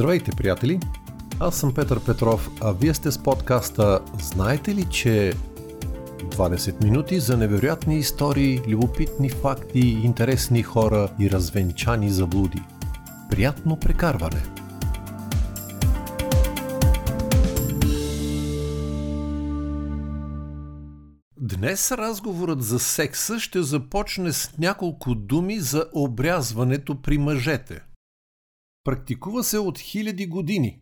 Здравейте, приятели! Аз съм Петър Петров, а вие сте с подкаста Знаете ли, че 20 минути за невероятни истории, любопитни факти, интересни хора и развенчани заблуди. Приятно прекарване! Днес разговорът за секса ще започне с няколко думи за обрязването при мъжете – Практикува се от хиляди години.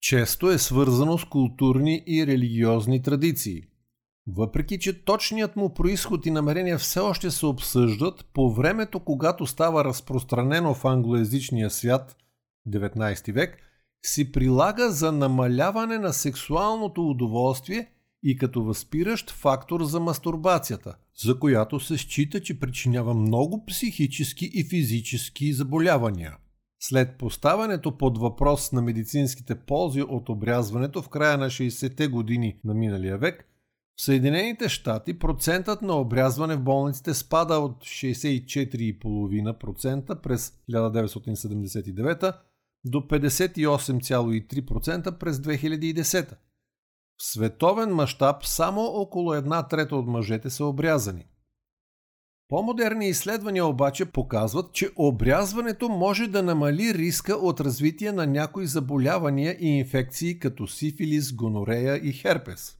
Често е свързано с културни и религиозни традиции. Въпреки, че точният му происход и намерения все още се обсъждат, по времето, когато става разпространено в англоязичния свят, 19 век, си прилага за намаляване на сексуалното удоволствие и като възпиращ фактор за мастурбацията, за която се счита, че причинява много психически и физически заболявания – след поставането под въпрос на медицинските ползи от обрязването в края на 60-те години на миналия век, в Съединените щати процентът на обрязване в болниците спада от 64,5% през 1979 до 58,3% през 2010. В световен мащаб само около една трета от мъжете са обрязани – по-модерни изследвания обаче показват, че обрязването може да намали риска от развитие на някои заболявания и инфекции като сифилис, гонорея и херпес.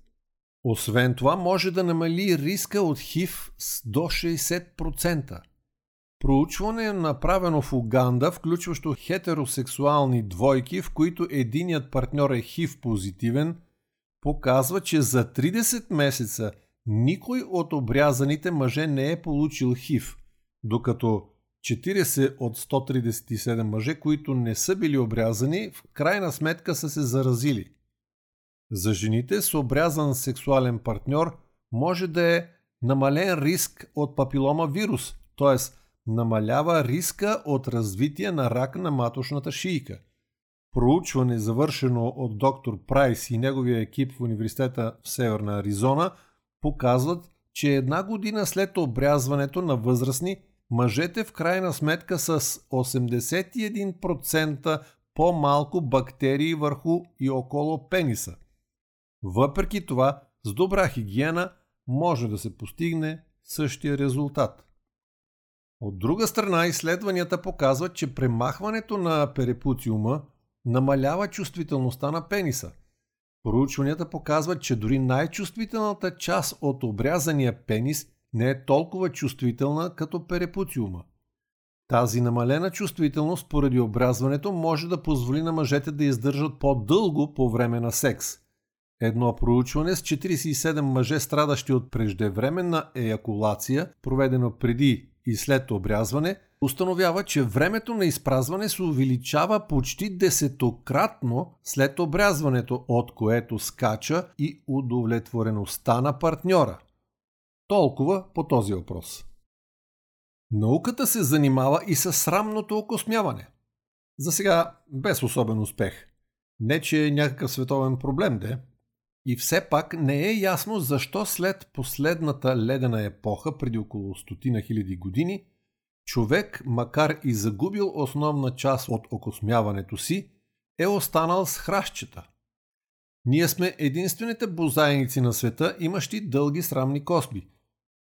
Освен това може да намали риска от ХИВ с до 60%. Проучване направено в Уганда, включващо хетеросексуални двойки, в които единият партньор е ХИВ позитивен, показва, че за 30 месеца – никой от обрязаните мъже не е получил ХИВ, докато 40 от 137 мъже, които не са били обрязани, в крайна сметка са се заразили. За жените с обрязан сексуален партньор може да е намален риск от папилома вирус, т.е. намалява риска от развитие на рак на маточната шийка. Проучване, завършено от доктор Прайс и неговия екип в университета в Северна Аризона – показват, че една година след обрязването на възрастни, мъжете в крайна сметка с 81% по-малко бактерии върху и около пениса. Въпреки това, с добра хигиена може да се постигне същия резултат. От друга страна, изследванията показват, че премахването на перепутиума намалява чувствителността на пениса. Проучванията показват, че дори най-чувствителната част от обрязания пенис не е толкова чувствителна като перепутиума. Тази намалена чувствителност поради обрязването може да позволи на мъжете да издържат по-дълго по време на секс. Едно проучване с 47 мъже страдащи от преждевременна еякулация, проведено преди и след обрязване, установява, че времето на изпразване се увеличава почти десетократно след обрязването, от което скача и удовлетвореността на партньора. Толкова по този въпрос. Науката се занимава и с срамното окосмяване. За сега без особен успех. Не, че е някакъв световен проблем, де. И все пак не е ясно защо след последната ледена епоха преди около стотина хиляди години – човек, макар и загубил основна част от окосмяването си, е останал с хращчета. Ние сме единствените бозайници на света, имащи дълги срамни косми,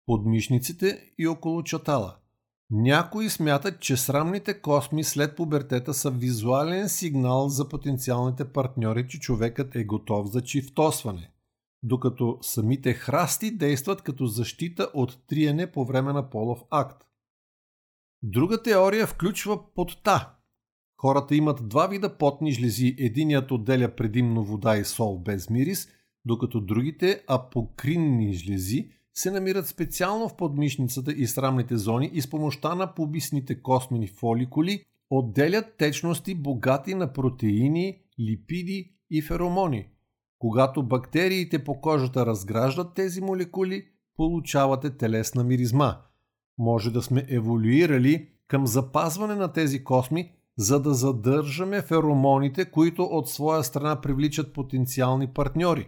подмишниците и около чатала. Някои смятат, че срамните косми след пубертета са визуален сигнал за потенциалните партньори, че човекът е готов за чифтосване, докато самите храсти действат като защита от триене по време на полов акт. Друга теория включва потта. Хората имат два вида потни жлези. Единият отделя предимно вода и сол без мирис, докато другите апокринни жлези се намират специално в подмишницата и срамните зони и с помощта на побисните космени фоликули отделят течности богати на протеини, липиди и феромони. Когато бактериите по кожата разграждат тези молекули, получавате телесна миризма – може да сме еволюирали към запазване на тези косми, за да задържаме феромоните, които от своя страна привличат потенциални партньори.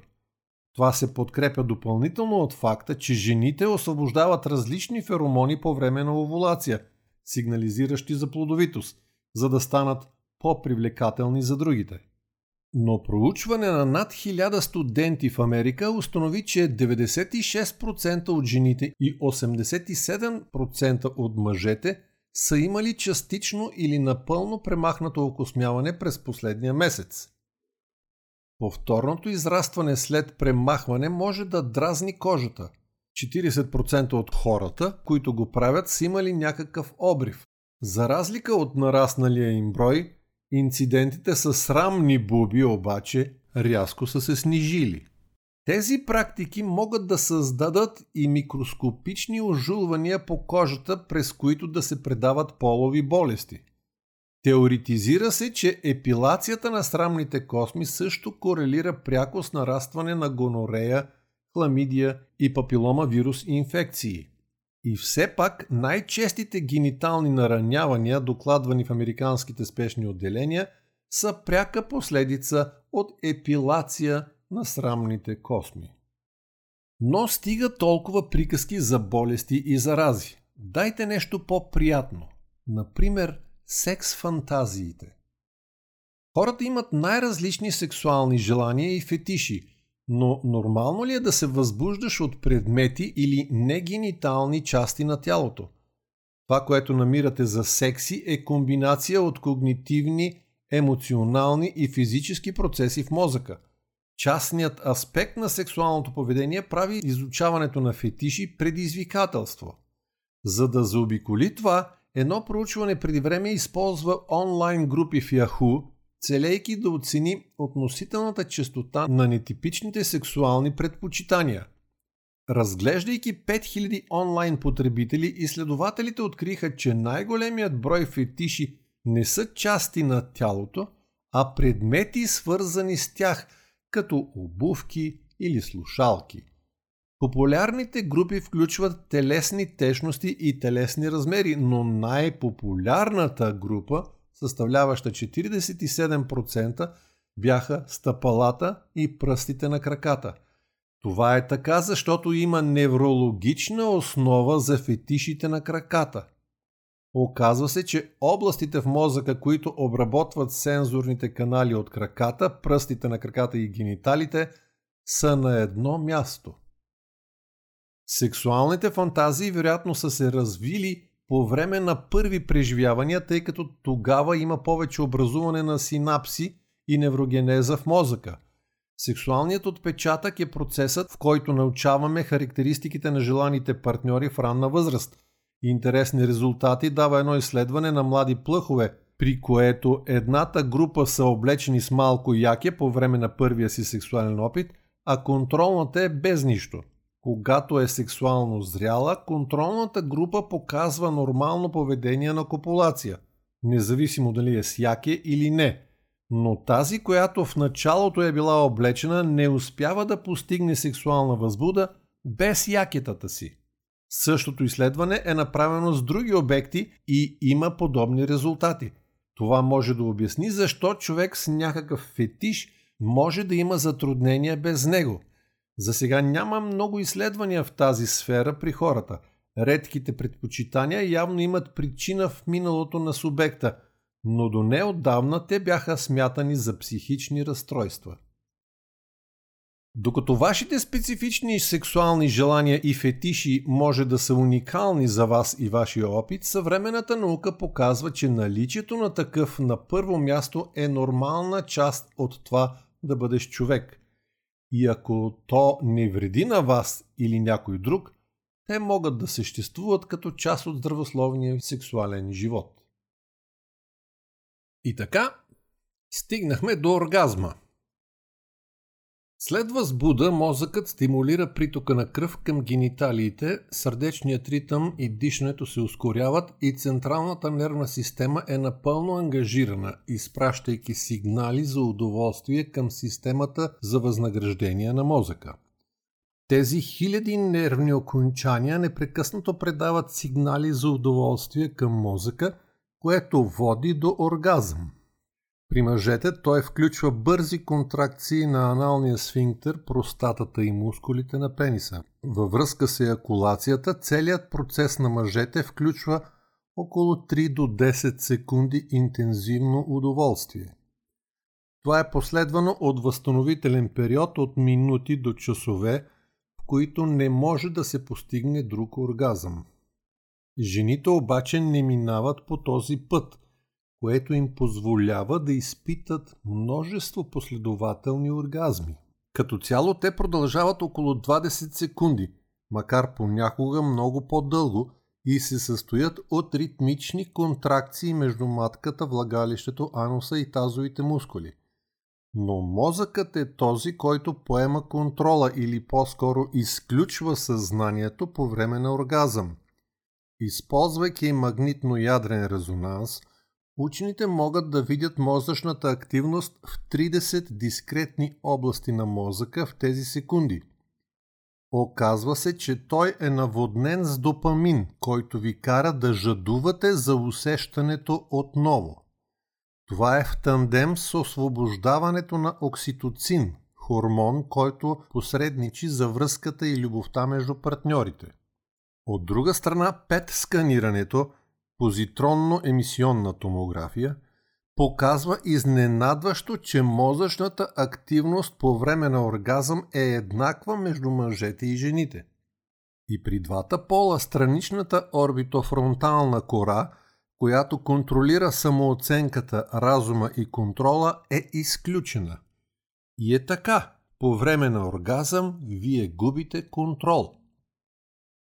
Това се подкрепя допълнително от факта, че жените освобождават различни феромони по време на овулация, сигнализиращи за плодовитост, за да станат по-привлекателни за другите. Но проучване на над 1000 студенти в Америка установи, че 96% от жените и 87% от мъжете са имали частично или напълно премахнато окосмяване през последния месец. Повторното израстване след премахване може да дразни кожата. 40% от хората, които го правят, са имали някакъв обрив. За разлика от нарасналия им брой, инцидентите с срамни буби обаче рязко са се снижили. Тези практики могат да създадат и микроскопични ожулвания по кожата, през които да се предават полови болести. Теоретизира се, че епилацията на срамните косми също корелира пряко с нарастване на гонорея, хламидия и папилома вирус инфекции. И все пак най-честите генитални наранявания, докладвани в американските спешни отделения, са пряка последица от епилация на срамните косми. Но стига толкова приказки за болести и зарази. Дайте нещо по-приятно. Например, секс-фантазиите. Хората имат най-различни сексуални желания и фетиши, но нормално ли е да се възбуждаш от предмети или негенитални части на тялото? Това, което намирате за секси, е комбинация от когнитивни, емоционални и физически процеси в мозъка. Частният аспект на сексуалното поведение прави изучаването на фетиши предизвикателство. За да заобиколи това, Едно проучване преди време използва онлайн групи в Yahoo, целейки да оцени относителната частота на нетипичните сексуални предпочитания. Разглеждайки 5000 онлайн потребители, изследователите откриха, че най-големият брой фетиши не са части на тялото, а предмети свързани с тях, като обувки или слушалки. Популярните групи включват телесни течности и телесни размери, но най-популярната група, съставляваща 47%, бяха стъпалата и пръстите на краката. Това е така, защото има неврологична основа за фетишите на краката. Оказва се, че областите в мозъка, които обработват сензорните канали от краката, пръстите на краката и гениталите, са на едно място – Сексуалните фантазии вероятно са се развили по време на първи преживявания, тъй като тогава има повече образуване на синапси и неврогенеза в мозъка. Сексуалният отпечатък е процесът, в който научаваме характеристиките на желаните партньори в ранна възраст. Интересни резултати дава едно изследване на млади плъхове, при което едната група са облечени с малко яке по време на първия си сексуален опит, а контролната е без нищо. Когато е сексуално зряла, контролната група показва нормално поведение на копулация, независимо дали е с яке или не. Но тази, която в началото е била облечена, не успява да постигне сексуална възбуда без якетата си. Същото изследване е направено с други обекти и има подобни резултати. Това може да обясни защо човек с някакъв фетиш може да има затруднения без него – за сега няма много изследвания в тази сфера при хората. Редките предпочитания явно имат причина в миналото на субекта, но до неотдавна те бяха смятани за психични разстройства. Докато вашите специфични сексуални желания и фетиши може да са уникални за вас и вашия опит, съвременната наука показва, че наличието на такъв на първо място е нормална част от това да бъдеш човек. И ако то не вреди на вас или някой друг, те могат да съществуват като част от здравословния сексуален живот. И така, стигнахме до оргазма – след възбуда мозъкът стимулира притока на кръв към гениталиите, сърдечният ритъм и дишането се ускоряват и централната нервна система е напълно ангажирана, изпращайки сигнали за удоволствие към системата за възнаграждение на мозъка. Тези хиляди нервни окончания непрекъснато предават сигнали за удоволствие към мозъка, което води до оргазъм. При мъжете той включва бързи контракции на аналния сфинктер, простатата и мускулите на пениса. Във връзка с еякулацията, целият процес на мъжете включва около 3 до 10 секунди интензивно удоволствие. Това е последвано от възстановителен период от минути до часове, в които не може да се постигне друг оргазъм. Жените обаче не минават по този път, което им позволява да изпитат множество последователни оргазми. Като цяло те продължават около 20 секунди, макар понякога много по-дълго и се състоят от ритмични контракции между матката, влагалището, ануса и тазовите мускули. Но мозъкът е този, който поема контрола или по-скоро изключва съзнанието по време на оргазъм. Използвайки магнитно-ядрен резонанс, учените могат да видят мозъчната активност в 30 дискретни области на мозъка в тези секунди. Оказва се, че той е наводнен с допамин, който ви кара да жадувате за усещането отново. Това е в тандем с освобождаването на окситоцин, хормон, който посредничи за връзката и любовта между партньорите. От друга страна, ПЕТ сканирането, позитронно-емисионна томография, показва изненадващо, че мозъчната активност по време на оргазъм е еднаква между мъжете и жените. И при двата пола страничната орбитофронтална кора – която контролира самооценката, разума и контрола, е изключена. И е така. По време на оргазъм вие губите контрол.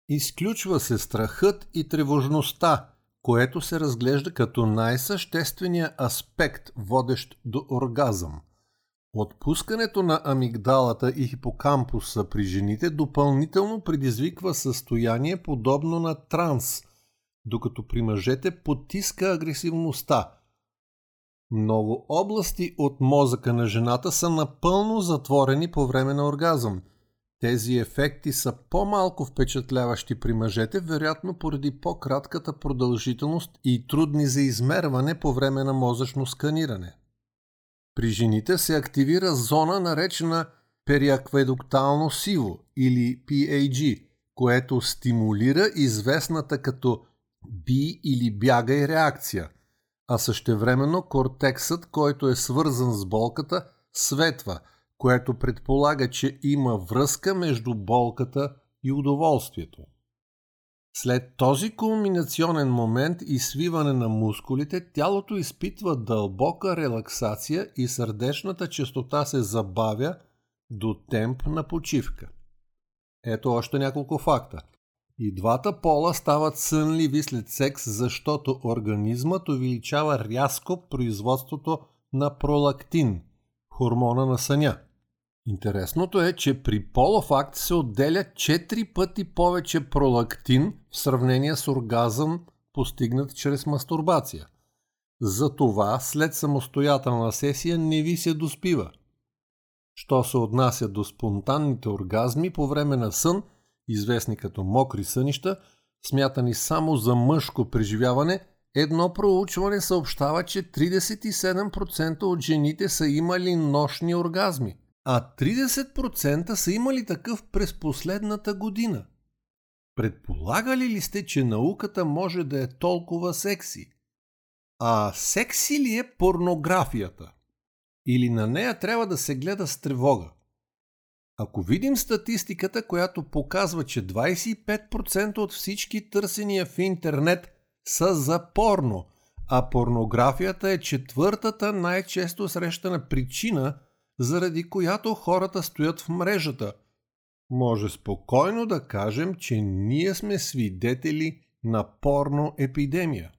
Изключва се страхът и тревожността, което се разглежда като най-съществения аспект, водещ до оргазъм. Отпускането на амигдалата и хипокампуса при жените допълнително предизвиква състояние подобно на транс, докато при мъжете потиска агресивността. Много области от мозъка на жената са напълно затворени по време на оргазъм. Тези ефекти са по-малко впечатляващи при мъжете, вероятно поради по-кратката продължителност и трудни за измерване по време на мозъчно сканиране. При жените се активира зона наречена периакведуктално сиво или PAG, което стимулира известната като би или бягай реакция, а същевременно кортексът, който е свързан с болката, светва, което предполага, че има връзка между болката и удоволствието. След този кулминационен момент и свиване на мускулите, тялото изпитва дълбока релаксация и сърдечната частота се забавя до темп на почивка. Ето още няколко факта. И двата пола стават сънливи след секс, защото организмът увеличава рязко производството на пролактин, хормона на съня. Интересното е, че при полов акт се отделя 4 пъти повече пролактин в сравнение с оргазъм, постигнат чрез мастурбация. Затова след самостоятелна сесия не ви се доспива. Що се отнася до спонтанните оргазми по време на сън – известни като мокри сънища, смятани само за мъжко преживяване, едно проучване съобщава, че 37% от жените са имали нощни оргазми, а 30% са имали такъв през последната година. Предполагали ли сте, че науката може да е толкова секси? А секси ли е порнографията? Или на нея трябва да се гледа с тревога? Ако видим статистиката, която показва, че 25% от всички търсения в интернет са за порно, а порнографията е четвъртата най-често срещана причина, заради която хората стоят в мрежата, може спокойно да кажем, че ние сме свидетели на порно епидемия.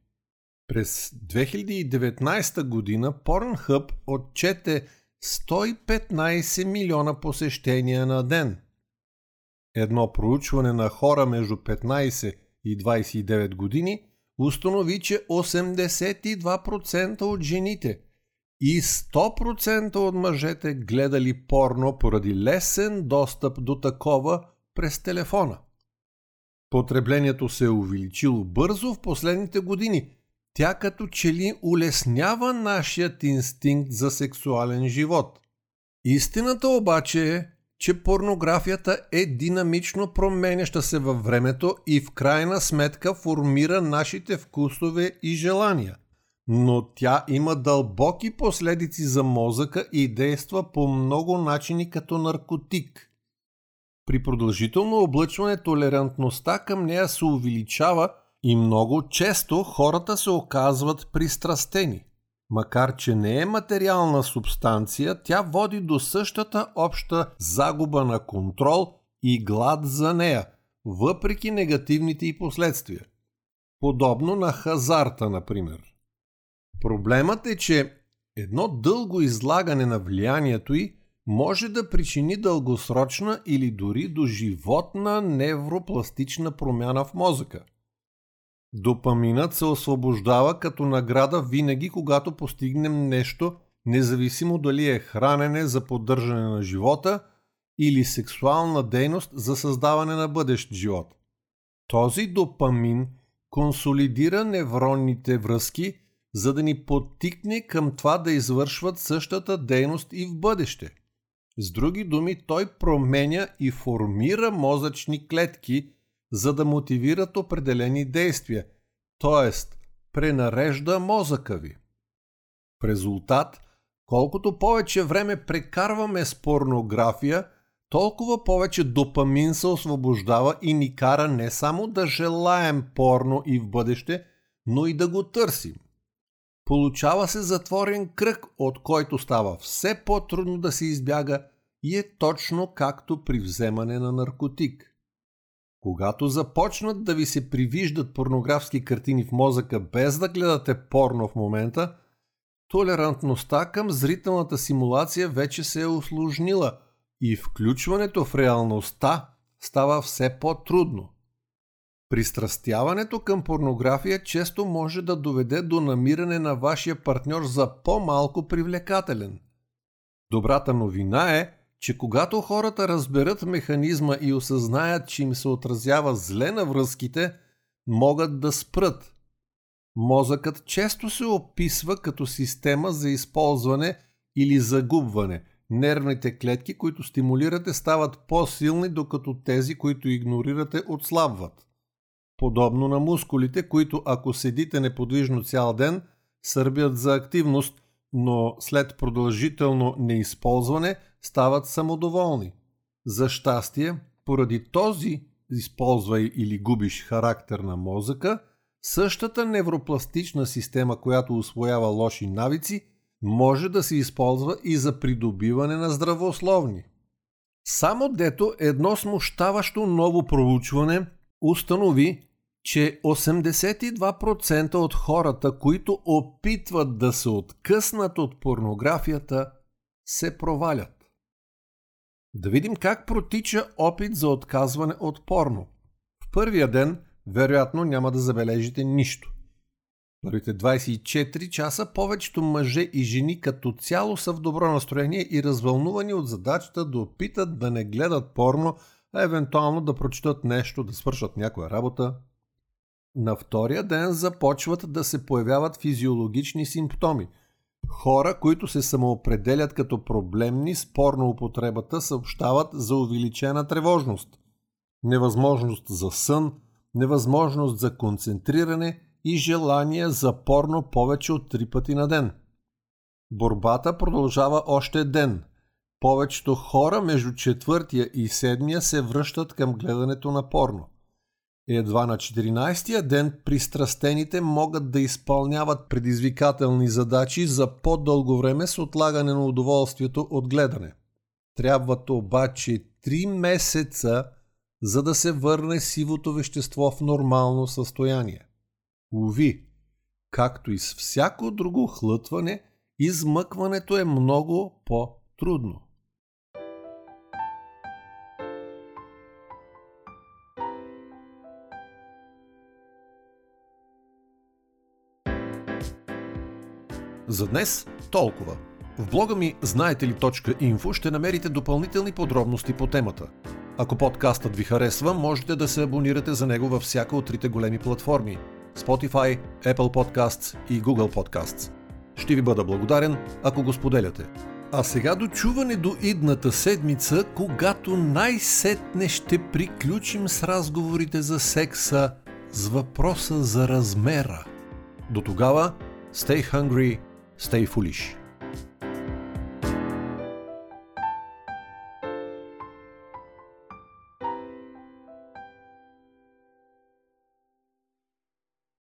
През 2019 година Pornhub отчете 115 милиона посещения на ден. Едно проучване на хора между 15 и 29 години установи, че 82% от жените и 100% от мъжете гледали порно поради лесен достъп до такова през телефона. Потреблението се е увеличило бързо в последните години – тя като че ли улеснява нашият инстинкт за сексуален живот. Истината обаче е, че порнографията е динамично променяща се във времето и в крайна сметка формира нашите вкусове и желания. Но тя има дълбоки последици за мозъка и действа по много начини като наркотик. При продължително облъчване толерантността към нея се увеличава и много често хората се оказват пристрастени. Макар, че не е материална субстанция, тя води до същата обща загуба на контрол и глад за нея, въпреки негативните и последствия. Подобно на хазарта, например. Проблемът е, че едно дълго излагане на влиянието й може да причини дългосрочна или дори до животна невропластична промяна в мозъка – Допаминът се освобождава като награда винаги, когато постигнем нещо, независимо дали е хранене за поддържане на живота или сексуална дейност за създаване на бъдещ живот. Този допамин консолидира невронните връзки, за да ни подтикне към това да извършват същата дейност и в бъдеще. С други думи, той променя и формира мозъчни клетки – за да мотивират определени действия, т.е. пренарежда мозъка ви. В резултат, колкото повече време прекарваме с порнография, толкова повече допамин се освобождава и ни кара не само да желаем порно и в бъдеще, но и да го търсим. Получава се затворен кръг, от който става все по-трудно да се избяга и е точно както при вземане на наркотик. Когато започнат да ви се привиждат порнографски картини в мозъка без да гледате порно в момента, толерантността към зрителната симулация вече се е усложнила и включването в реалността става все по-трудно. Пристрастяването към порнография често може да доведе до намиране на вашия партньор за по-малко привлекателен. Добрата новина е, че когато хората разберат механизма и осъзнаят, че им се отразява зле на връзките, могат да спрат. Мозъкът често се описва като система за използване или загубване. Нервните клетки, които стимулирате, стават по-силни, докато тези, които игнорирате, отслабват. Подобно на мускулите, които ако седите неподвижно цял ден, сърбят за активност, но след продължително неизползване – стават самодоволни. За щастие, поради този използвай или губиш характер на мозъка, същата невропластична система, която освоява лоши навици, може да се използва и за придобиване на здравословни. Само дето едно смущаващо ново проучване установи, че 82% от хората, които опитват да се откъснат от порнографията, се провалят. Да видим как протича опит за отказване от порно. В първия ден, вероятно, няма да забележите нищо. Първите 24 часа повечето мъже и жени като цяло са в добро настроение и развълнувани от задачата да опитат да не гледат порно, а евентуално да прочитат нещо, да свършат някоя работа. На втория ден започват да се появяват физиологични симптоми – Хора, които се самоопределят като проблемни спорно употребата, съобщават за увеличена тревожност, невъзможност за сън, невъзможност за концентриране и желание за порно повече от три пъти на ден. Борбата продължава още ден. Повечето хора между четвъртия и седмия се връщат към гледането на порно – едва на 14-я ден пристрастените могат да изпълняват предизвикателни задачи за по-дълго време с отлагане на удоволствието от гледане. Трябват обаче 3 месеца, за да се върне сивото вещество в нормално състояние. Уви, както и с всяко друго хлътване, измъкването е много по-трудно. За днес толкова. В блога ми знаете ли .info ще намерите допълнителни подробности по темата. Ако подкастът ви харесва, можете да се абонирате за него във всяка от трите големи платформи Spotify, Apple Podcasts и Google Podcasts. Ще ви бъда благодарен, ако го споделяте. А сега дочуване до идната седмица, когато най-сетне ще приключим с разговорите за секса с въпроса за размера. До тогава, stay hungry, stay foolish.